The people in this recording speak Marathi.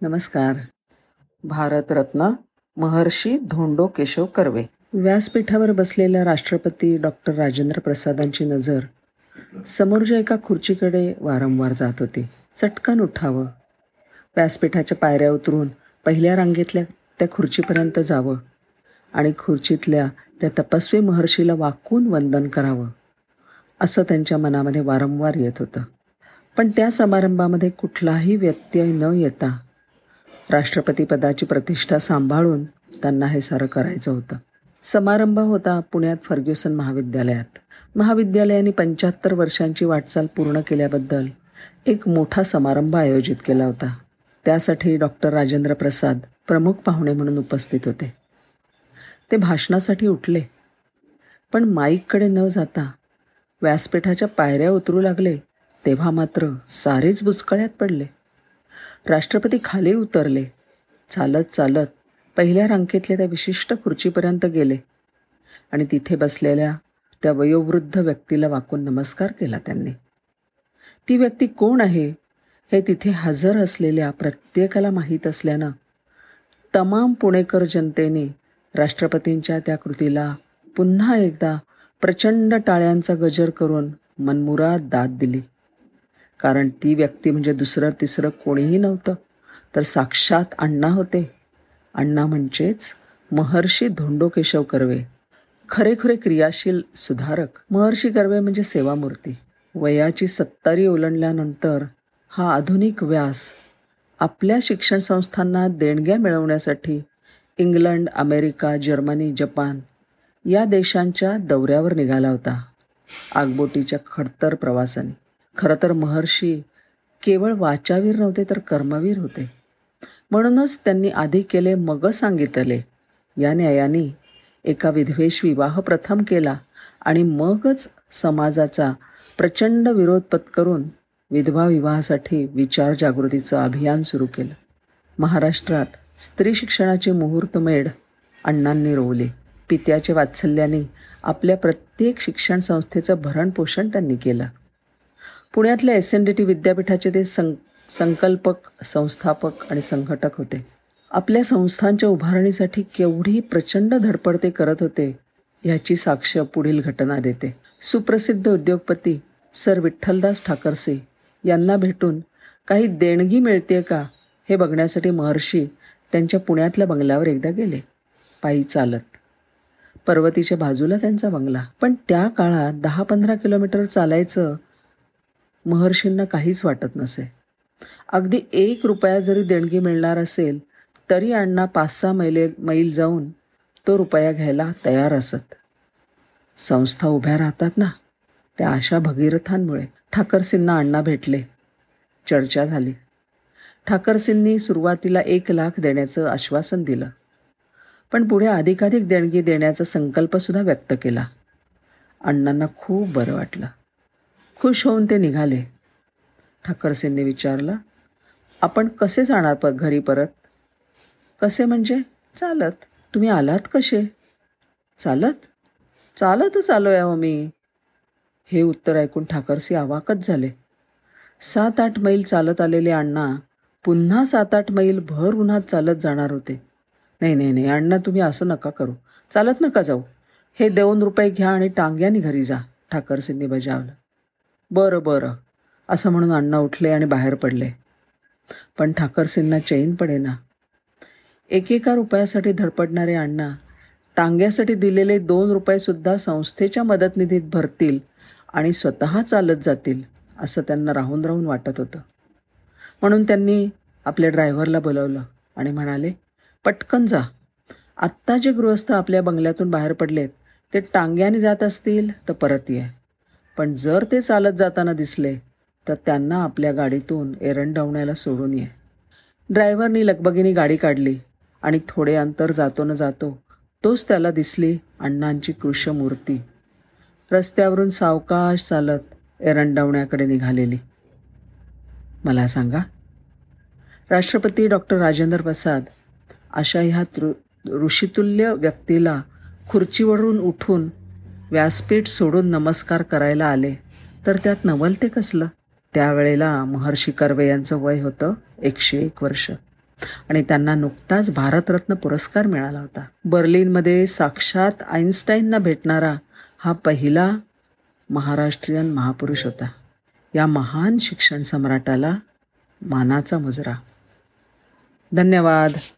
नमस्कार. भारतरत्न महर्षी धोंडो केशव कर्वे. व्यासपीठावर बसलेल्या राष्ट्रपती डॉक्टर राजेंद्र प्रसादांची नजर समोरच्या एका खुर्चीकडे वारंवार जात होती. चटकन उठावं. व्यासपीठाच्या पायऱ्या उतरून पहिल्या रांगेतल्या त्या खुर्चीपर्यंत जावं आणि खुर्चीतल्या त्या तपस्वी महर्षीला वाकून वंदन करावं असं त्यांच्या मनामध्ये वारंवार येत होतं. पण त्या समारंभामध्ये कुठलाही व्यत्यय न येता राष्ट्रपतीपदाची प्रतिष्ठा सांभाळून त्यांना हे सारं करायचं होतं. समारंभ होता पुण्यात फर्ग्युसन महाविद्यालयात. महाविद्यालयाने पंच्याहत्तर वर्षांची वाटचाल पूर्ण केल्याबद्दल एक मोठा समारंभ आयोजित केला होता. त्यासाठी डॉक्टर राजेंद्र प्रसाद प्रमुख पाहुणे म्हणून उपस्थित होते. ते भाषणासाठी उठले. पण माईककडे न जाता व्यासपीठाच्या पायऱ्या उतरू लागले तेव्हा मात्र सारेच बुचकळ्यात पडले. राष्ट्रपती खाली उतरले. चालत चालत पहिल्या रांकेतल्या त्या विशिष्ट खुर्चीपर्यंत गेले. आणि तिथे बसलेल्या त्या वयोवृद्ध व्यक्तीला वाकून नमस्कार केला त्यांनी. ती व्यक्ती कोण आहे? हे तिथे हजर असलेल्या प्रत्येकाला माहीत असल्यानं तमाम पुणेकर जनतेने राष्ट्रपतींच्या त्या कृतीला पुन्हा एकदा प्रचंड टाळ्यांचा गजर करून मनमुराद दाद दिली. कारण ती व्यक्ती म्हणजे दुसरं तिसरं कोणीही नव्हतं. तर साक्षात अण्णा होते. अण्णा म्हणजेच महर्षी धोंडो केशव कर्वे. खरेखुरे क्रियाशील सुधारक. महर्षी कर्वे म्हणजे सेवामूर्ती. वयाची सत्तारी ओलांडल्यानंतर हा आधुनिक व्यास आपल्या शिक्षण संस्थांना देणग्या मिळवण्यासाठी इंग्लंड अमेरिका जर्मनी जपान या देशांच्या दौऱ्यावर निघाला होता. आगबोटीच्या खडतर प्रवासाने. खरं तर महर्षी केवळ वाचावीर नव्हते तर कर्मवीर होते. म्हणूनच त्यांनी आधी केले मग सांगितले. या न्यायाने एका विधवेश विवाह प्रथम केला आणि मगच समाजाचा प्रचंड विरोध पत्करून विधवा विवाहासाठी विचार जागृतीचं अभियान सुरू केलं. महाराष्ट्रात स्त्री शिक्षणाची मुहूर्तमेढ अण्णांनी रोवली. पित्याच्या वात्सल्याने आपल्या प्रत्येक शिक्षण संस्थेचं भरणपोषण त्यांनी केलं. पुण्यातल्या एस एन डी टी विद्यापीठाचे ते सं संकल्पक संस्थापक आणि संघटक होते. आपल्या संस्थांच्या उभारणीसाठी केवढी प्रचंड धडपड ते करत होते ह्याची साक्ष पुढील घटना देते. सुप्रसिद्ध उद्योगपती सर विठ्ठलदास ठाकरसे यांना भेटून काही देणगी मिळते का हे बघण्यासाठी महर्षी त्यांच्या पुण्यातल्या बंगल्यावर एकदा गेले. पायी चालत. पर्वतीच्या बाजूला त्यांचा बंगला. पण त्या काळात दहा पंधरा किलोमीटर चालायचं महर्षींना काहीच वाटत नसे. अगदी एक रुपया जरी देणगी मिळणार असेल तरी अण्णा पाच सहा मैले मैल जाऊन तो रुपया घ्यायला तयार असत. संस्था उभ्या राहतात ना त्या अशा भगीरथांमुळे. ठाकरसींना अण्णा भेटले. चर्चा झाली. ठाकरसींनी सुरुवातीला एक लाख देण्याचं आश्वासन दिलं. पण पुढे अधिकाधिक देणगी देण्याचा संकल्पसुद्धा व्यक्त केला. अण्णांना खूप बरं वाटलं. खुश होऊन ते निघाले. ठाकरसेंनी विचारलं आपण कसे जाणार प घरी परत? कसे म्हणजे? चालत. तुम्ही आलात कसे? चालत? चालतच आलो आहे हो मी. हे उत्तर ऐकून ठाकरसी आवाकच झाले. सात आठ मैल चालत आलेले अण्णा पुन्हा सात आठ मैल भर उन्हात चालत जाणार होते. नाही नाही नाही अण्णा तुम्ही असं नका करू. चालत नका जाऊ. हे दोन रुपये घ्या आणि टांग्याने घरी जा ठाकरसींनी बजावलं. बरं बरं. असं म्हणून अण्णा उठले आणि बाहेर पडले. पण ठाकरसिंना चैन पडेना. एकेका रुपयासाठी धडपडणारे अण्णा टांग्यासाठी दिलेले दोन रुपयेसुद्धा संस्थेच्या मदतनिधीत भरतील आणि स्वतः चालत जातील असं त्यांना राहून राहून वाटत होतं. म्हणून त्यांनी आपल्या ड्रायव्हरला बोलवलं आणि म्हणाले पटकन जा. आत्ता जे गृहस्थ आपल्या बंगल्यातून बाहेर पडलेत ते टांग्याने जात असतील तर परत ये. पण जर ते चालत जाताना दिसले तर त्यांना आपल्या गाडीतून एरंडवण्याला सोडून ये. ड्रायव्हरनी लगबगीने गाडी काढली आणि थोडे अंतर जातो न जातो तोच त्याला दिसली अण्णांची कृष्णमूर्ती रस्त्यावरून सावकाश चालत एरंडवण्याकडे निघालेली. मला सांगा राष्ट्रपती डॉक्टर राजेंद्र प्रसाद अशा ह्या ऋषितुल्य व्यक्तीला खुर्चीवरून उठून व्यासपीठ सोडून नमस्कार करायला आले. तर त्यात नवलते कसलं? त्यावेळेला महर्षी कर्वे यांचं वय होतं एकशे एक वर्ष. आणि त्यांना नुकताच भारतरत्न पुरस्कार मिळाला होता. बर्लिनमध्ये साक्षात आईन्स्टाईनना भेटणारा हा पहिला महाराष्ट्रीयन महापुरुष होता. या महान शिक्षण सम्राटाला मानाचा मुजरा. धन्यवाद.